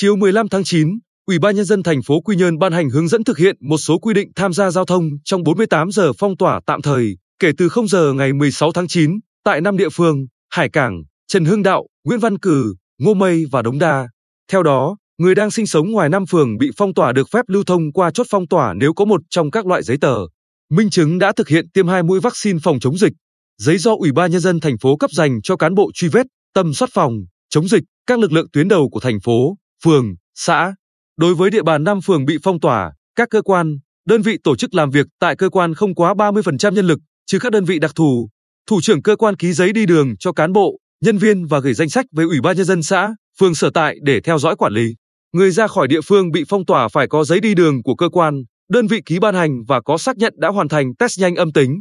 Chiều 15 tháng 9, Ủy ban nhân dân thành phố Quy Nhơn ban hành hướng dẫn thực hiện một số quy định tham gia giao thông trong 48 giờ phong tỏa tạm thời kể từ 0 giờ ngày 16 tháng 9 tại năm địa phương: Hải Cảng, Trần Hưng Đạo, Nguyễn Văn Cử, Ngô Mây và Đống Đa. Theo đó, người đang sinh sống ngoài năm phường bị phong tỏa được phép lưu thông qua chốt phong tỏa nếu có một trong các loại giấy tờ minh chứng đã thực hiện tiêm hai mũi vaccine phòng chống dịch, giấy do Ủy ban nhân dân thành phố cấp dành cho cán bộ truy vết, tầm soát phòng chống dịch, các lực lượng tuyến đầu của thành phố, phường, xã. Đối với địa bàn năm phường bị phong tỏa, các cơ quan, đơn vị tổ chức làm việc tại cơ quan không quá 30% nhân lực, trừ các đơn vị đặc thù. Thủ trưởng cơ quan ký giấy đi đường cho cán bộ, nhân viên và gửi danh sách với Ủy ban nhân dân xã, phường sở tại để theo dõi quản lý. Người ra khỏi địa phương bị phong tỏa phải có giấy đi đường của cơ quan, đơn vị ký ban hành và có xác nhận đã hoàn thành test nhanh âm tính.